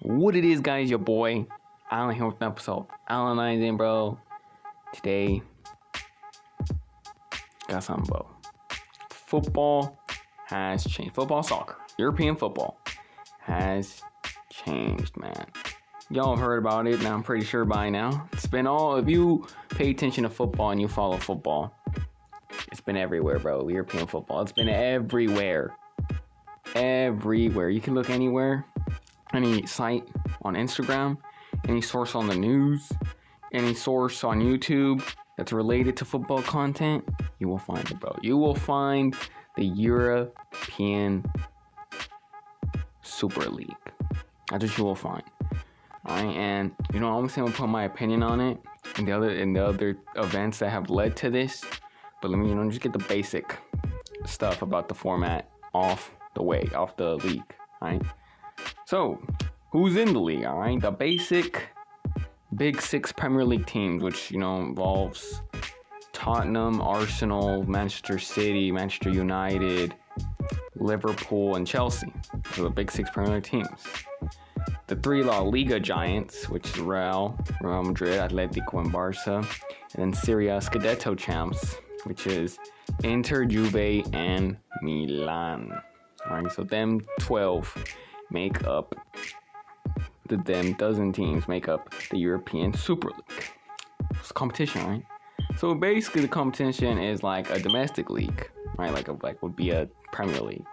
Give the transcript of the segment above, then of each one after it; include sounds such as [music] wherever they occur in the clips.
What it is, guys, your boy Alan here with an episode. Alan Alanizing, bro. Today, got something, bro. Football has changed. Football, soccer, European football has changed, man. Y'all have heard about it, and I'm pretty sure by now. It's been all, if you pay attention to football and you follow football, it's been everywhere, bro. European football. It's been everywhere. Everywhere. You can look anywhere, any site on Instagram, any source on the news, any source on YouTube that's related to football content, you will find it, bro. You will find the European Super League. That's what you will find. Alright, and you know, I'm gonna put my opinion on it and the other and the other events that have led to this. But let me, you know, just get the basic stuff about the format off the way, off the league. Alright. So, who's in the league? Alright, the basic big six Premier League teams, which you know involves Tottenham, Arsenal, Manchester City, Manchester United, Liverpool, and Chelsea. So the big six Premier League teams the three La Liga giants, which is Real, Real Madrid, Atletico, and Barca, and then Serie A Scudetto champs, which is Inter, Juve, and Milan. All right, so them 12 make up the them dozen teams make up the European Super League. It's a competition, right? So basically, the competition is like a domestic league, right? Like a like would be a Premier League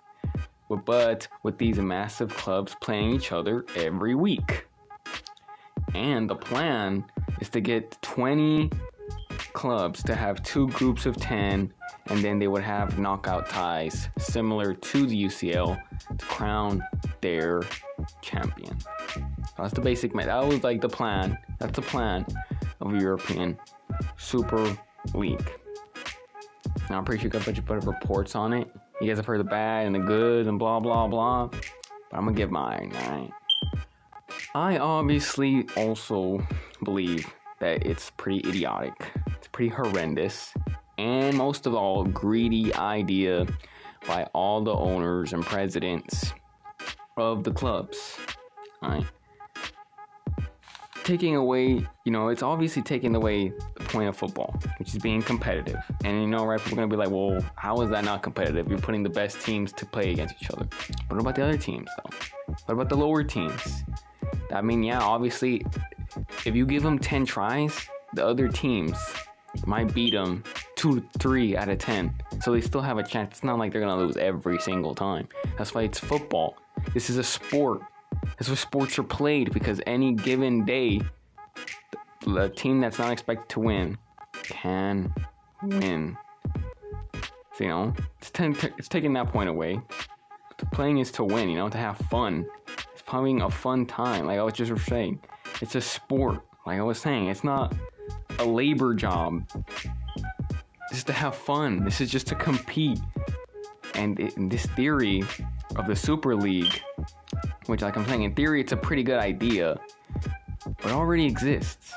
but with these massive clubs playing each other every week. And the plan is to get 20 clubs to have two groups of 10, and then they would have knockout ties similar to the UCL to crown their champion. That's the basic. That was like the plan. That's the plan of European Super League. Now I'm pretty sure you got a bunch of reports on it. You guys have heard the bad and the good and blah blah blah. But I'm gonna give mine, alright? I obviously also believe that it's pretty idiotic. It's pretty horrendous. And most of all, greedy idea by all the owners and presidents of the clubs. Alright taking away, you know, it's obviously taking away the point of football, which is being competitive. And you know, right, people are gonna be like, well, how is that not competitive? You're putting the best teams to play against each other. What about the other teams though? What about the lower teams? I mean, yeah, obviously, if you give them 10 tries, the other teams might beat them two, three out of 10. So they still have a chance. It's not like they're gonna lose every single time. That's why it's football. This is a sport. That's why sports are played because any given day, the team that's not expected to win can win. So, you know, it's, ten, it's taking that point away. The playing is to win, you know, to have fun. It's having a fun time. Like I was just saying, it's a sport. Like I was saying, it's not a labor job. It's to have fun. This is just to compete. And it, this theory of the Super League which, like I'm saying, in theory, it's a pretty good idea, but already exists.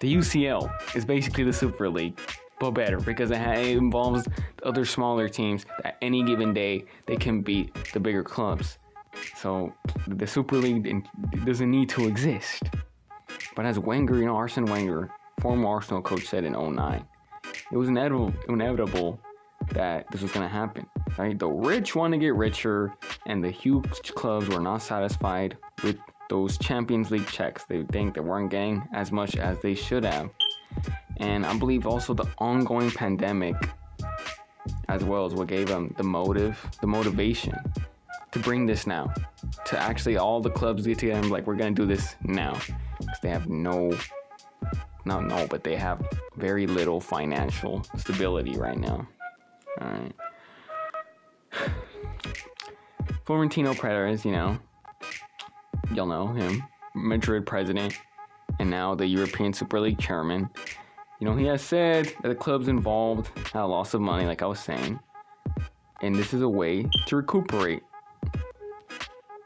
The UCL is basically the Super League, but better because it, it involves other smaller teams that any given day they can beat the bigger clubs. So the Super League doesn't need to exist. But as Wenger, you know, Arsene Wenger, former Arsenal coach, said in 09, it was inevitable, inevitable that this was going to happen. Right? The rich want to get richer, and the huge clubs were not satisfied with those Champions League checks. They think they weren't getting as much as they should have. And I believe also the ongoing pandemic, as well as what gave them the motive, the motivation to bring this now. To actually all the clubs get together and like, we're gonna do this now. Because they have no, not no, but they have very little financial stability right now. Alright. Florentino Perez, you know, you'll know him, Madrid president, and now the European Super League chairman. You know, he has said that the club's involved had a loss of money, like I was saying, and this is a way to recuperate.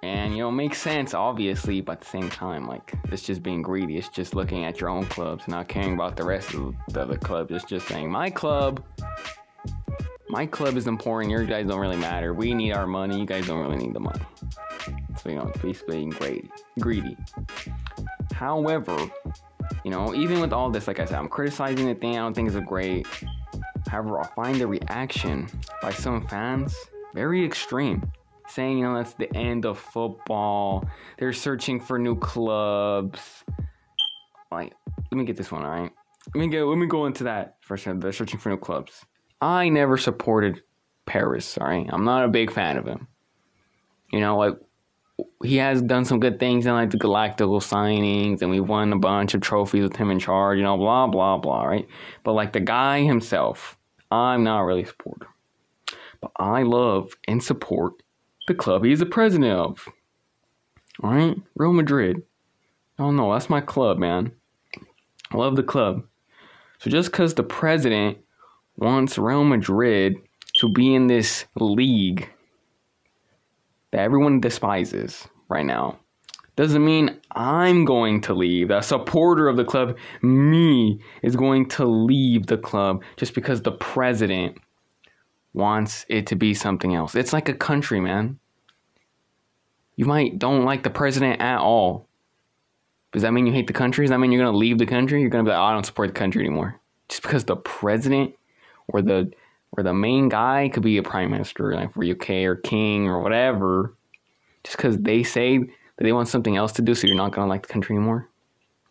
And you know, makes sense, obviously, but at the same time, like it's just being greedy. It's just looking at your own clubs, not caring about the rest of the other clubs. It's just saying, my club my club is important. Your guys don't really matter. We need our money. You guys don't really need the money. So you know, basically being greedy. Greedy. However, you know, even with all this, like I said, I'm criticizing the thing. I don't think it's a great. However, I find the reaction by some fans very extreme, saying, you know, that's the end of football. They're searching for new clubs. Like, let me get this one, all right? Let me go. Let me go into that first. They're searching for new clubs. I never supported Perez. Sorry, I'm not a big fan of him. You know, like he has done some good things in like the Galactical signings, and we won a bunch of trophies with him in charge. You know, blah blah blah. Right, but like the guy himself, I'm not really a supporter. But I love and support the club he's the president of. All right, Real Madrid. Oh no, that's my club, man. I love the club. So just because the president wants Real Madrid to be in this league that everyone despises right now doesn't mean I'm going to leave. A supporter of the club, me, is going to leave the club just because the president wants it to be something else. It's like a country, man. You might don't like the president at all. Does that mean you hate the country? Does that mean you're gonna leave the country? You're gonna be like, oh, I don't support the country anymore. Just because the president or the or the main guy could be a prime minister like for UK or king or whatever. Just because they say that they want something else to do, so you're not gonna like the country anymore.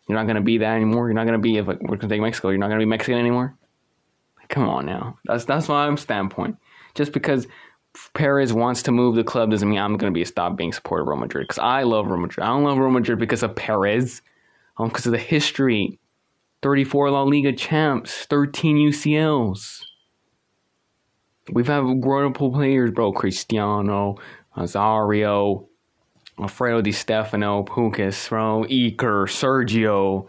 You're not gonna be that anymore. You're not gonna be if like we're gonna take Mexico. You're not gonna be Mexican anymore. Like, come on now. That's that's my standpoint. Just because Perez wants to move the club doesn't mean I'm going to be stop being supporter of Real Madrid because I love Real Madrid. I don't love Real Madrid because of Perez, um, because of the history. 34 La Liga champs, 13 UCLs. We've had grown-up players, bro. Cristiano, Nazario, Alfredo Di Stefano, Puskas, bro, Iker, Sergio,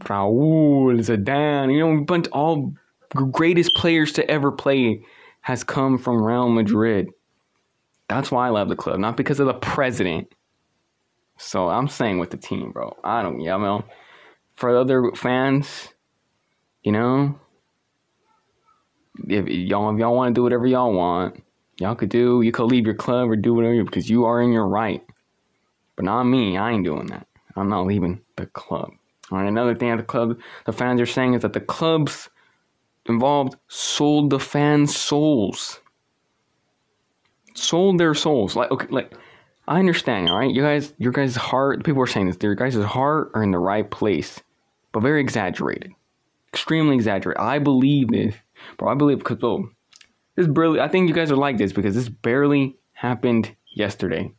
Raul, Zidane. You know, bunch all greatest players to ever play has come from Real Madrid. That's why I love the club, not because of the president. So I'm saying with the team, bro. I don't, yeah, mean, for other fans, you know, if y'all if y'all want to do whatever y'all want, y'all could do. You could leave your club or do whatever because you are in your right. But not me. I ain't doing that. I'm not leaving the club. All right. Another thing at the club, the fans are saying is that the clubs involved sold the fans' souls. Sold their souls. Like okay, like I understand, all right? You guys your guys' heart people are saying this, your guys' heart are in the right place, but very exaggerated. Extremely exaggerated. I believe this. Bro, I believe because oh, this barely I think you guys are like this because this barely happened yesterday.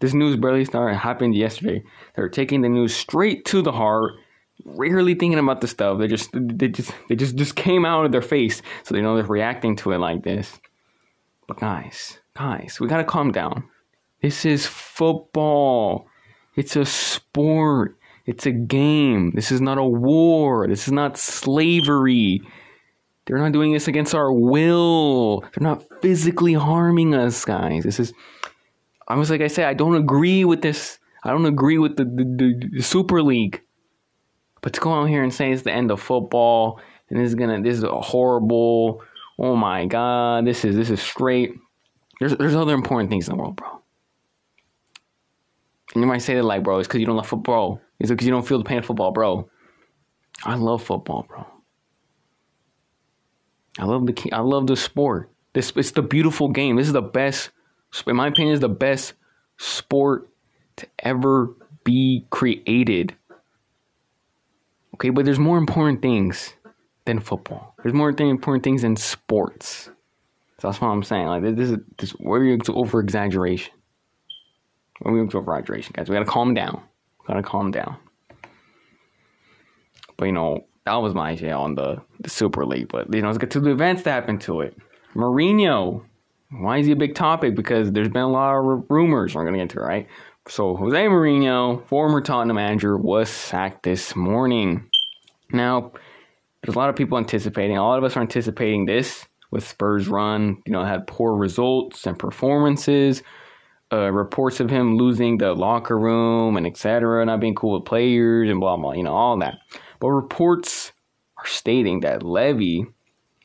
This news barely started happened yesterday. They're taking the news straight to the heart rarely thinking about the stuff. They just they just they just just came out of their face, so they know they're reacting to it like this. But guys, guys, we gotta calm down. This is football. It's a sport. It's a game. This is not a war. This is not slavery. They're not doing this against our will. They're not physically harming us, guys. This is. I was like I said, I don't agree with this. I don't agree with the, the, the, Super League. But to go out here and say it's the end of football and this is gonna this is a horrible, oh my god, this is this is straight. There's there's other important things in the world, bro. And you might say that like, bro, it's because you don't love football. It's because you don't feel the pain of football, bro. I love football, bro. I love the I love the sport. This it's the beautiful game. This is the best, in my opinion, is the best sport to ever be created. Okay, but there's more important things than football. There's more important things than sports. So that's what I'm saying. Like this is this we're to over exaggeration. We're going to over exaggeration, guys. We gotta calm down. We gotta calm down. But you know, that was my idea on the, the Super League. But you know, let's get to the events that happened to it. Mourinho. Why is he a big topic? Because there's been a lot of rumors. We're gonna get to it, right? So Jose Mourinho, former Tottenham manager, was sacked this morning. Now, there's a lot of people anticipating. A lot of us are anticipating this with Spurs run. You know, had poor results and performances. Uh, reports of him losing the locker room and etc. Not being cool with players and blah blah. You know all that. But reports are stating that Levy,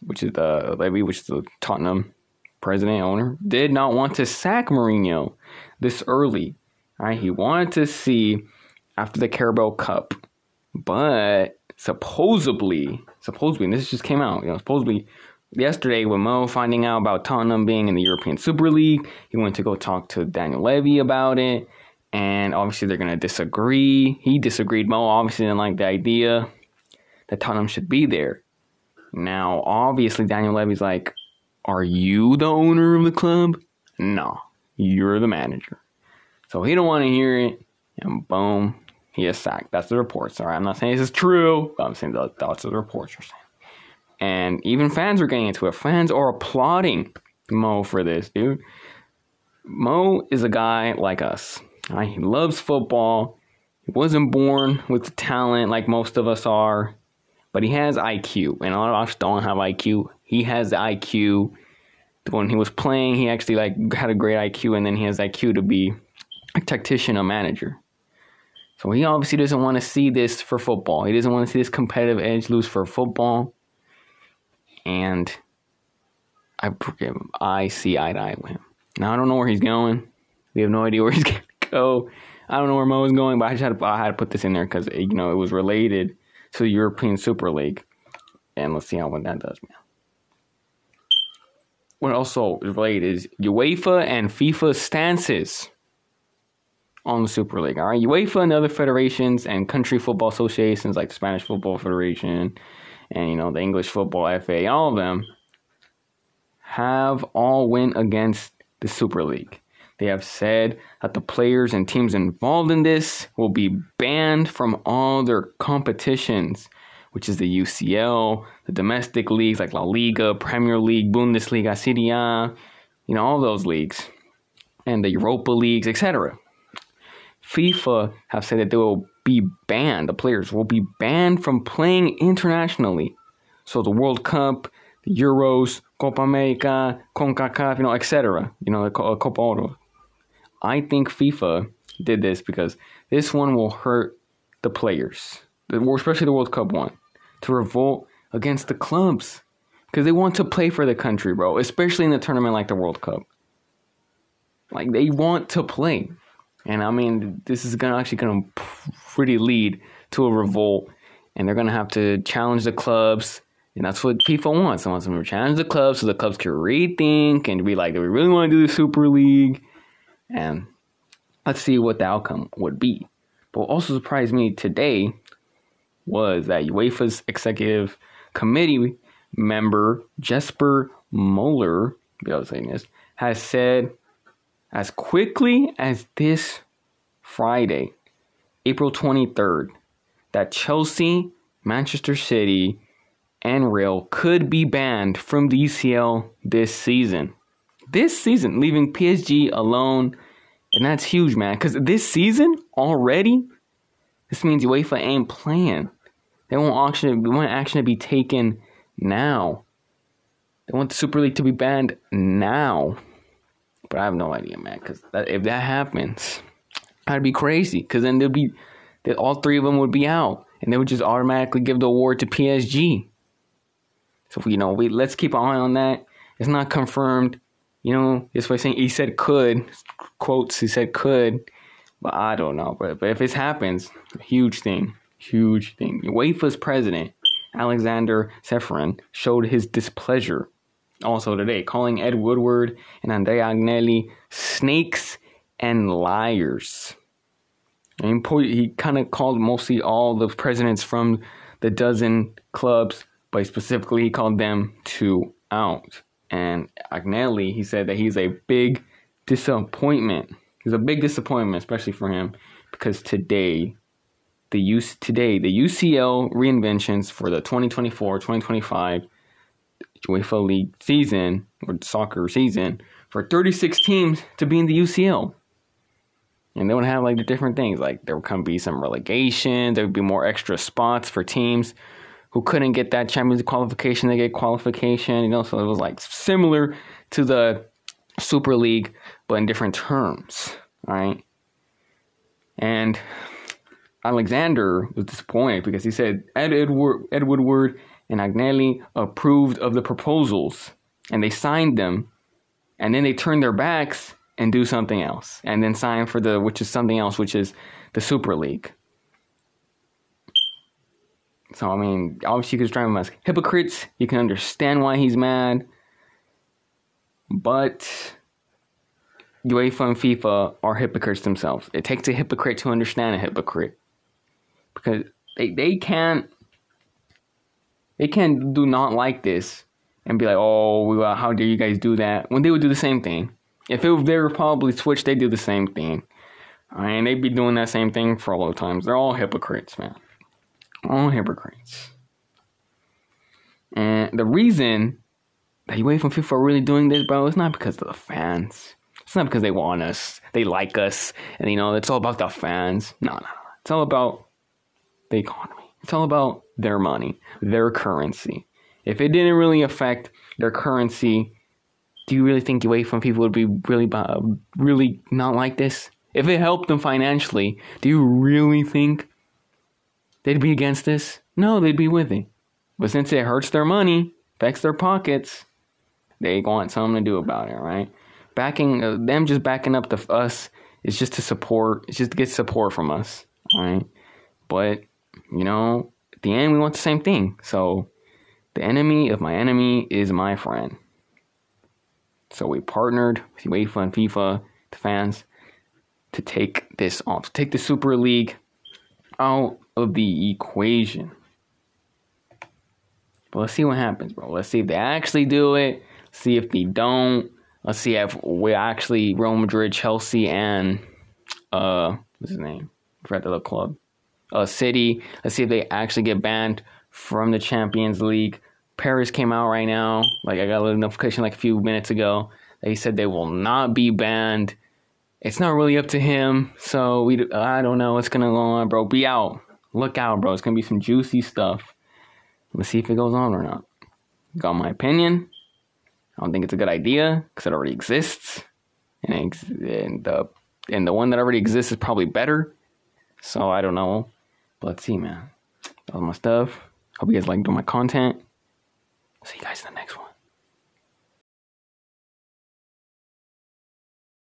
which is the Levy, which is the Tottenham president owner, did not want to sack Mourinho this early. Right, he wanted to see after the Carabao Cup, but supposedly, supposedly, this just came out, you know, supposedly yesterday with Mo finding out about Tottenham being in the European Super League, he went to go talk to Daniel Levy about it, and obviously they're gonna disagree. He disagreed. Mo obviously didn't like the idea that Tottenham should be there. Now, obviously, Daniel Levy's like, "Are you the owner of the club?" No, you're the manager. So he don't want to hear it, and boom, he is sacked. That's the reports. All right, I'm not saying this is true, but I'm saying that that's the reports are saying. And even fans are getting into it. Fans are applauding Mo for this, dude. Mo is a guy like us. Right? He loves football. He wasn't born with the talent like most of us are, but he has IQ. And a lot of us don't have IQ. He has the IQ. When he was playing, he actually like had a great IQ, and then he has IQ to be a tactician, a manager. So he obviously doesn't want to see this for football. He doesn't want to see this competitive edge lose for football. And I. I see eye to eye with him. Now I don't know where he's going. We have no idea where he's [laughs] going to go. I don't know where Mo is going, but I just had to, I had to put this in there because you know it was related to the European Super League, and let's see how what that does, man. What also related is UEFA and FIFA stances on the Super League. All right, UEFA and other federations and country football associations like the Spanish Football Federation and you know the English Football FA, all of them have all went against the Super League. They have said that the players and teams involved in this will be banned from all their competitions, which is the UCL, the domestic leagues like La Liga, Premier League, Bundesliga, Serie A, you know, all those leagues, and the Europa leagues, etc. FIFA have said that they will be banned, the players will be banned from playing internationally. So the World Cup, the Euros, Copa America, CONCACAF, you know, etc. You know, the Copa Oro. I think FIFA did this because this one will hurt the players, especially the World Cup one, to revolt against the clubs because they want to play for the country, bro. Especially in a tournament like the World Cup. Like they want to play. And I mean, this is gonna actually gonna pretty lead to a revolt, and they're gonna have to challenge the clubs, and that's what FIFA wants. They want them to challenge the clubs so the clubs can rethink and be like, do we really want to do the Super League? And let's see what the outcome would be. But what also surprised me today was that UEFA's executive committee member Jesper Moller, be able to say this, has said as quickly as this Friday, April 23rd, that Chelsea, Manchester City, and Real could be banned from the ECL this season. This season, leaving PSG alone, and that's huge, man. Because this season already, this means UEFA ain't playing. They want action. They want action to be taken now. They want the Super League to be banned now. But I have no idea, man. Because if that happens, that'd be crazy. Because then there'd be, that all three of them would be out, and they would just automatically give the award to PSG. So you know, we let's keep an eye on that. It's not confirmed. You know, this way saying he said could quotes. He said could, but I don't know. But but if this happens, huge thing, huge thing. UEFA's president Alexander Ceferin showed his displeasure also today, calling Ed Woodward and Andrea Agnelli snakes and liars. And he kind of called mostly all the presidents from the dozen clubs, but specifically he called them two out. And Agnelli, he said that he's a big disappointment. He's a big disappointment, especially for him, because today, the use today the UCL reinventions for the 2024-2025 UEFA League season or soccer season for 36 teams to be in the UCL. And they would have like the different things. Like there would come be some relegation. There would be more extra spots for teams who couldn't get that Champions League qualification. They get qualification. You know, so it was like similar to the Super League, but in different terms. Right. And Alexander was disappointed because he said Ed Edward Ed Woodward and Agnelli approved of the proposals and they signed them and then they turned their backs and do something else, and then sign for the which is something else, which is the Super League. So I mean, obviously you can drive him as hypocrites. You can understand why he's mad, but UEFA and FIFA are hypocrites themselves. It takes a hypocrite to understand a hypocrite because they they can't they can't do not like this and be like, oh, well, how dare you guys do that? When they would do the same thing. If it, they were probably switched, they'd do the same thing. Mean, they'd be doing that same thing for all the times. They're all hypocrites, man. All hypocrites. And the reason that UEFA and FIFA are really doing this, bro, it's not because of the fans. It's not because they want us, they like us, and you know, it's all about the fans. No, no, no. It's all about the economy. It's all about their money, their currency. If it didn't really affect their currency, do you really think UEFA and people would be really, uh, really not like this? If it helped them financially, do you really think they'd be against this? No, they'd be with it. But since it hurts their money, affects their pockets, they want something to do about it, right? Backing uh, them, just backing up the us is just to support. It's just to get support from us, right? But you know, at the end, we want the same thing. So the enemy of my enemy is my friend. So we partnered with UEFA and FIFA, the fans, to take this off, to take the Super League out of the equation. But let's see what happens, bro. Let's see if they actually do it. See if they don't. Let's see if we actually Real Madrid, Chelsea, and uh, what's his name? I forgot the other club. Uh, City. Let's see if they actually get banned from the Champions League. Perez came out right now. Like I got a little notification like a few minutes ago. They said they will not be banned. It's not really up to him, so we I don't know what's gonna go on, bro. Be out, look out, bro. It's gonna be some juicy stuff. Let's see if it goes on or not. Got my opinion. I don't think it's a good idea because it already exists, and, and the and the one that already exists is probably better. So I don't know. But let's see, man. Was my stuff. Hope you guys liked all my content. See you guys in the next one.